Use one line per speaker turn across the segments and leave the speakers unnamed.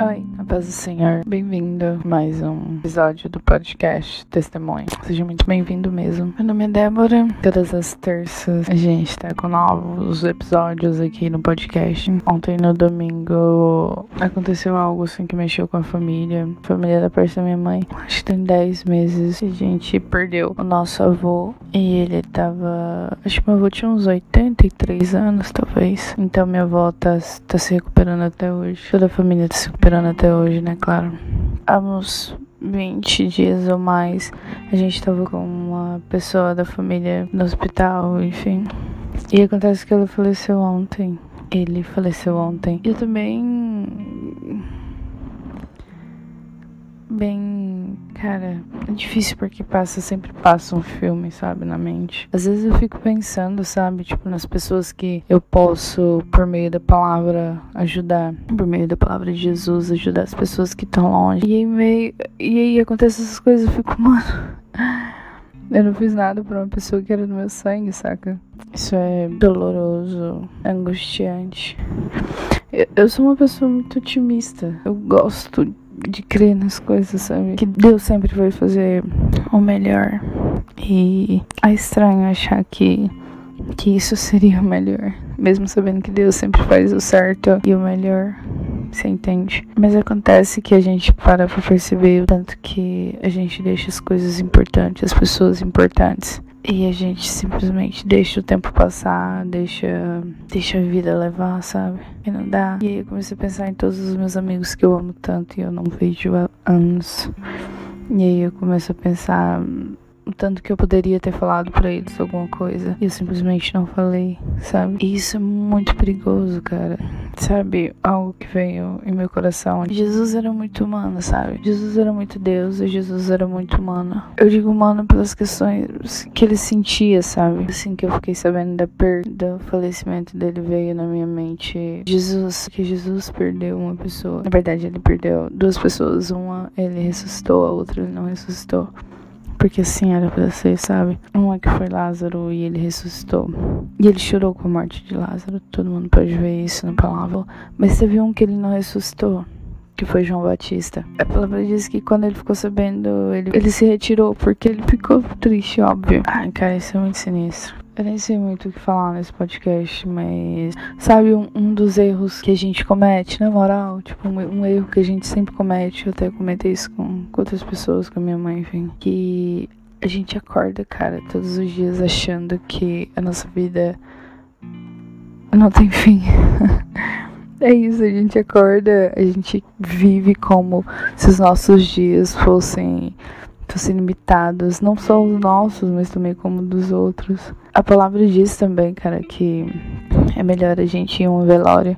Oi, paz do Senhor. Bem-vindo a mais um episódio do podcast Testemunho. Seja muito bem-vindo mesmo. Meu nome é Débora. Todas as terças a gente tá com novos episódios aqui no podcast. Ontem no domingo aconteceu algo assim que mexeu com a família. Família da parte da minha mãe. Acho que tem 10 meses. A gente perdeu o nosso avô. E ele tava. Acho que meu avô tinha uns 83 anos, talvez. Então minha avó tá, tá se recuperando até hoje. Toda a família tá se recuperando até hoje, né? Claro. Há uns 20 dias ou mais, a gente tava com uma pessoa da família no hospital, enfim. E acontece que ela faleceu ontem. Ele faleceu ontem. Eu também. Bem Cara, é difícil porque passa, sempre passa um filme, sabe, na mente. Às vezes eu fico pensando, sabe, tipo, nas pessoas que eu posso, por meio da palavra, ajudar. Por meio da palavra de Jesus, ajudar as pessoas que estão longe. E aí, meio, e aí acontecem essas coisas, eu fico, mano. Eu não fiz nada pra uma pessoa que era do meu sangue, saca? Isso é doloroso, angustiante. Eu, eu sou uma pessoa muito otimista. Eu gosto de crer nas coisas, sabe? Que Deus sempre vai fazer o melhor. E é estranho achar que, que isso seria o melhor. Mesmo sabendo que Deus sempre faz o certo e o melhor. Você entende? Mas acontece que a gente para pra perceber o tanto que a gente deixa as coisas importantes, as pessoas importantes. E a gente simplesmente deixa o tempo passar, deixa, deixa a vida levar, sabe? E não dá. E aí eu comecei a pensar em todos os meus amigos que eu amo tanto e eu não vejo há anos. E aí eu começo a pensar tanto que eu poderia ter falado para eles alguma coisa e eu simplesmente não falei, sabe? E isso é muito perigoso, cara. Sabe, algo que veio em meu coração. Jesus era muito humano, sabe? Jesus era muito Deus e Jesus era muito humano. Eu digo humano pelas questões que ele sentia, sabe? Assim que eu fiquei sabendo da perda, do falecimento dele veio na minha mente. Jesus, que Jesus perdeu uma pessoa. Na verdade, ele perdeu duas pessoas. Uma ele ressuscitou, a outra ele não ressuscitou. Porque assim era pra ser, sabe? Um é que foi Lázaro e ele ressuscitou. E ele chorou com a morte de Lázaro. Todo mundo pode ver isso na palavra. Mas teve um que ele não ressuscitou que foi João Batista. A palavra diz que quando ele ficou sabendo, ele, ele se retirou porque ele ficou triste, óbvio. Ai, cara, isso é muito sinistro. Eu nem sei muito o que falar nesse podcast, mas sabe um, um dos erros que a gente comete, na moral? Tipo, um, um, erro que a gente sempre comete, eu até comentei isso com, com outras pessoas, com a minha mãe, enfim, que a gente acorda, cara, todos os dias achando que a nossa vida não tem fim. é isso, a gente acorda, a gente vive como se os nossos dias fossem fossem limitados, não só os nossos, mas também como dos outros. A palavra diz também, cara, que é melhor a gente ir um velório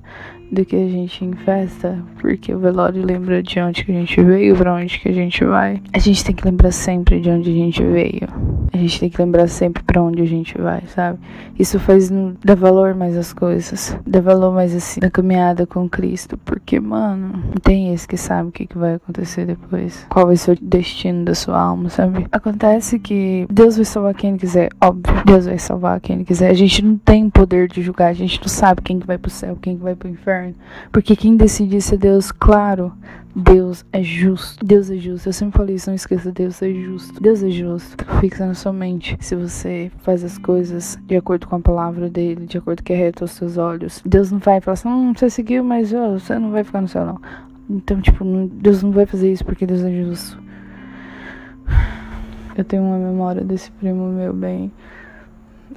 do que a gente em festa, porque o velório lembra de onde que a gente veio, para onde que a gente vai. A gente tem que lembrar sempre de onde a gente veio. A gente tem que lembrar sempre para onde a gente vai, sabe? Isso faz dar valor mais às coisas, dar valor mais assim na caminhada com Cristo, porque mano, tem esse que sabe o que, que vai acontecer depois, qual vai ser o destino da sua alma, sabe? Acontece que Deus vai salvar quem ele quiser, óbvio. Deus vai salvar quem ele quiser. A gente não tem poder de julgar, a gente não sabe quem que vai pro céu, quem que vai pro inferno. Porque quem decide ser Deus, claro, Deus é justo. Deus é justo. Eu sempre falei isso, não esqueça, Deus é justo. Deus é justo. Fixa na sua mente. Se você faz as coisas de acordo com a palavra dele, de acordo com que é reto aos seus olhos, Deus não vai falar assim, hum, você seguiu, mas oh, você não vai ficar no céu, não. Então, tipo, Deus não vai fazer isso porque Deus é justo. Eu tenho uma memória desse primo meu bem.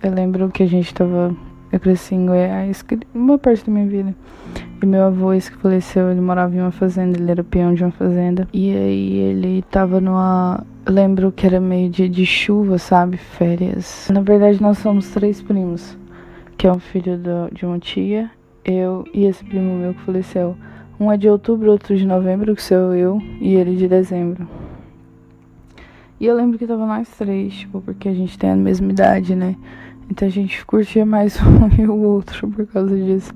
Eu lembro que a gente tava eu cresci em Goiás, uma parte da minha vida. E meu avô, esse que faleceu, ele morava em uma fazenda, ele era peão de uma fazenda. E aí ele tava numa. Lembro que era meio dia de chuva, sabe? Férias. Na verdade, nós somos três primos. Que é um filho do, de uma tia, eu e esse primo meu que faleceu. Um é de outubro, outro de novembro, que sou eu, e ele de dezembro. E eu lembro que tava nós três, tipo, porque a gente tem a mesma idade, né? Então a gente curtia mais um e o outro por causa disso.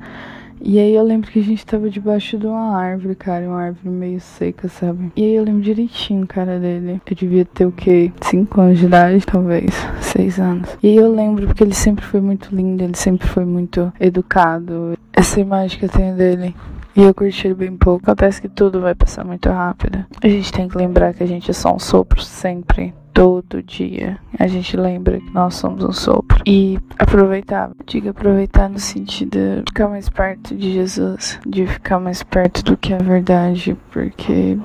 E aí eu lembro que a gente tava debaixo de uma árvore, cara, uma árvore meio seca, sabe? E aí eu lembro direitinho, cara, dele. Eu devia ter o quê? Cinco anos de idade, talvez. Seis anos. E aí eu lembro porque ele sempre foi muito lindo, ele sempre foi muito educado. Essa imagem que eu tenho dele E eu curti ele bem pouco. Acontece que tudo vai passar muito rápido. A gente tem que lembrar que a gente é só um sopro sempre todo dia. A gente lembra que nós somos um sopro. E aproveitar, diga aproveitar no sentido de ficar mais perto de Jesus, de ficar mais perto do que é verdade, porque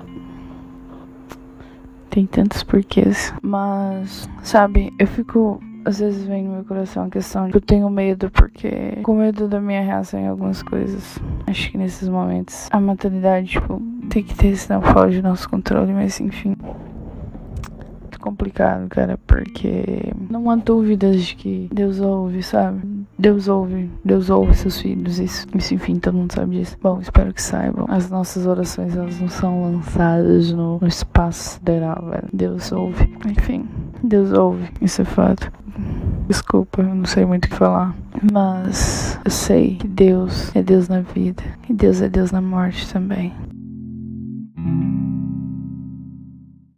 tem tantos porquês, mas sabe, eu fico às vezes vem no meu coração a questão de que eu tenho medo porque com medo da minha reação em algumas coisas. Acho que nesses momentos a maturidade, tipo, tem que ter, senão foge do nosso controle, mas enfim complicado, cara, porque não há dúvidas de que Deus ouve, sabe? Deus ouve, Deus ouve seus filhos, isso, isso enfim, todo mundo sabe disso. Bom, espero que saibam. As nossas orações, elas não são lançadas no, no espaço sideral, velho. Deus ouve. Enfim, Deus ouve, isso é fato. Desculpa, eu não sei muito o que falar. Mas eu sei que Deus é Deus na vida. E Deus é Deus na morte também.